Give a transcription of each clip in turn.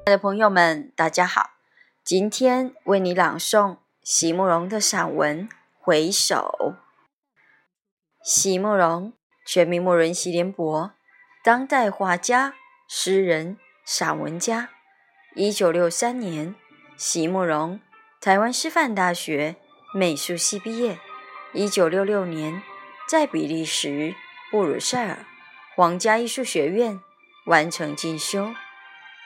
亲爱的朋友们，大家好！今天为你朗诵席慕容的散文《回首》。席慕容，全名慕人席联博，当代画家、诗人、散文家。一九六三年，席慕容台湾师范大学美术系毕业。一九六六年，在比利时布鲁塞尔皇家艺术学院完成进修。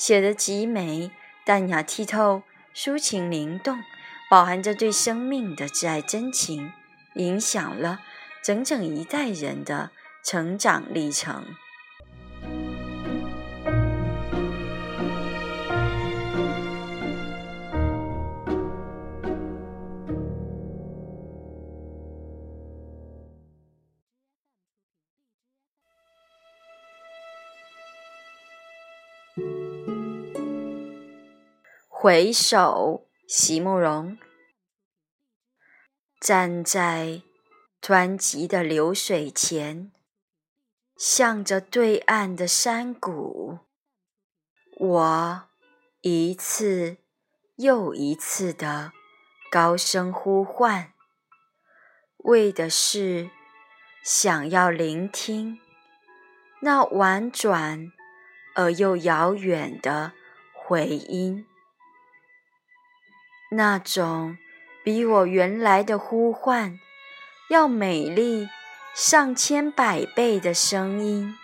写得极美，淡雅剔透，抒情灵动，饱含着对生命的挚爱真情，影响了整整一代人的成长历程。回首，席慕容站在湍急的流水前，向着对岸的山谷，我一次又一次的高声呼唤，为的是想要聆听那婉转而又遥远的回音。那种比我原来的呼唤要美丽上千百倍的声音，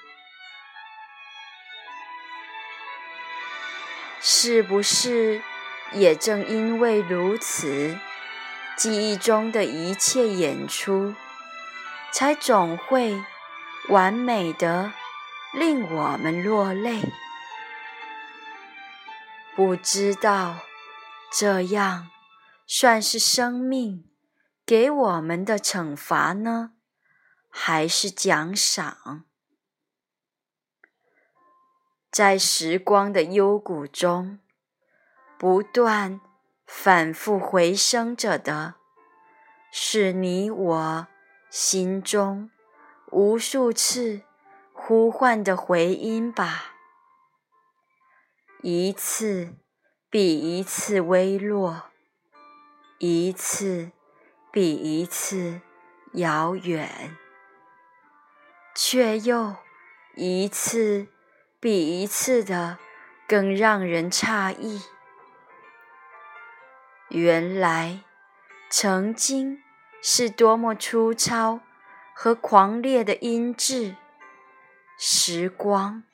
是不是也正因为如此，记忆中的一切演出，才总会完美的令我们落泪？不知道。这样算是生命给我们的惩罚呢，还是奖赏？在时光的幽谷中，不断反复回声着的，是你我心中无数次呼唤的回音吧？一次。比一次微弱，一次比一次遥远，却又一次比一次的更让人诧异。原来，曾经是多么粗糙和狂烈的音质，时光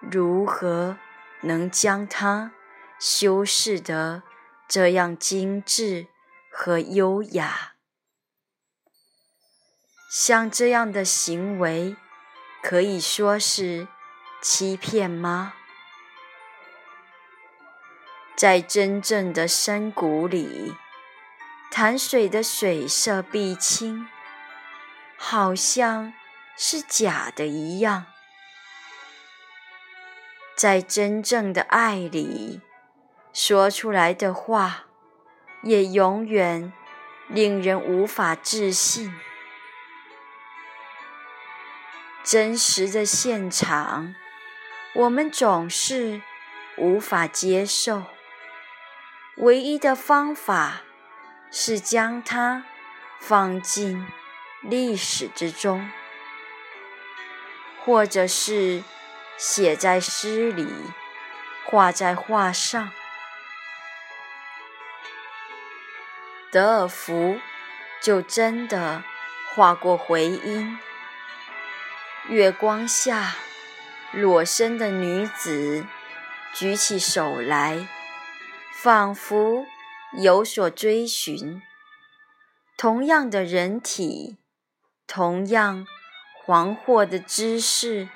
如何能将它？修饰得这样精致和优雅，像这样的行为可以说是欺骗吗？在真正的深谷里，潭水的水色碧清，好像是假的一样。在真正的爱里。说出来的话，也永远令人无法置信。真实的现场，我们总是无法接受。唯一的方法是将它放进历史之中，或者是写在诗里，画在画上。德尔福就真的画过回音。月光下，裸身的女子举起手来，仿佛有所追寻。同样的人体，同样惶惑的姿势，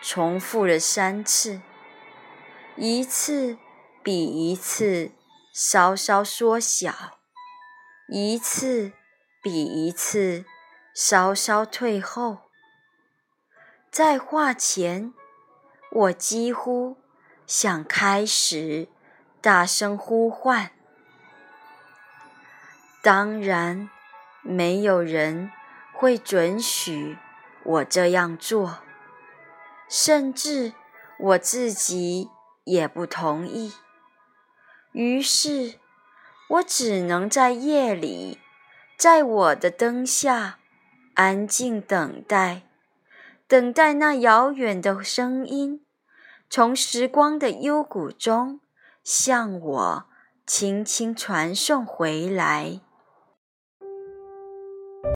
重复了三次，一次比一次稍稍缩小，一次比一次稍稍退后。在画前，我几乎想开始大声呼唤。当然，没有人会准许我这样做，甚至我自己也不同意。于是，我只能在夜里，在我的灯下，安静等待，等待那遥远的声音从时光的幽谷中向我轻轻传送回来。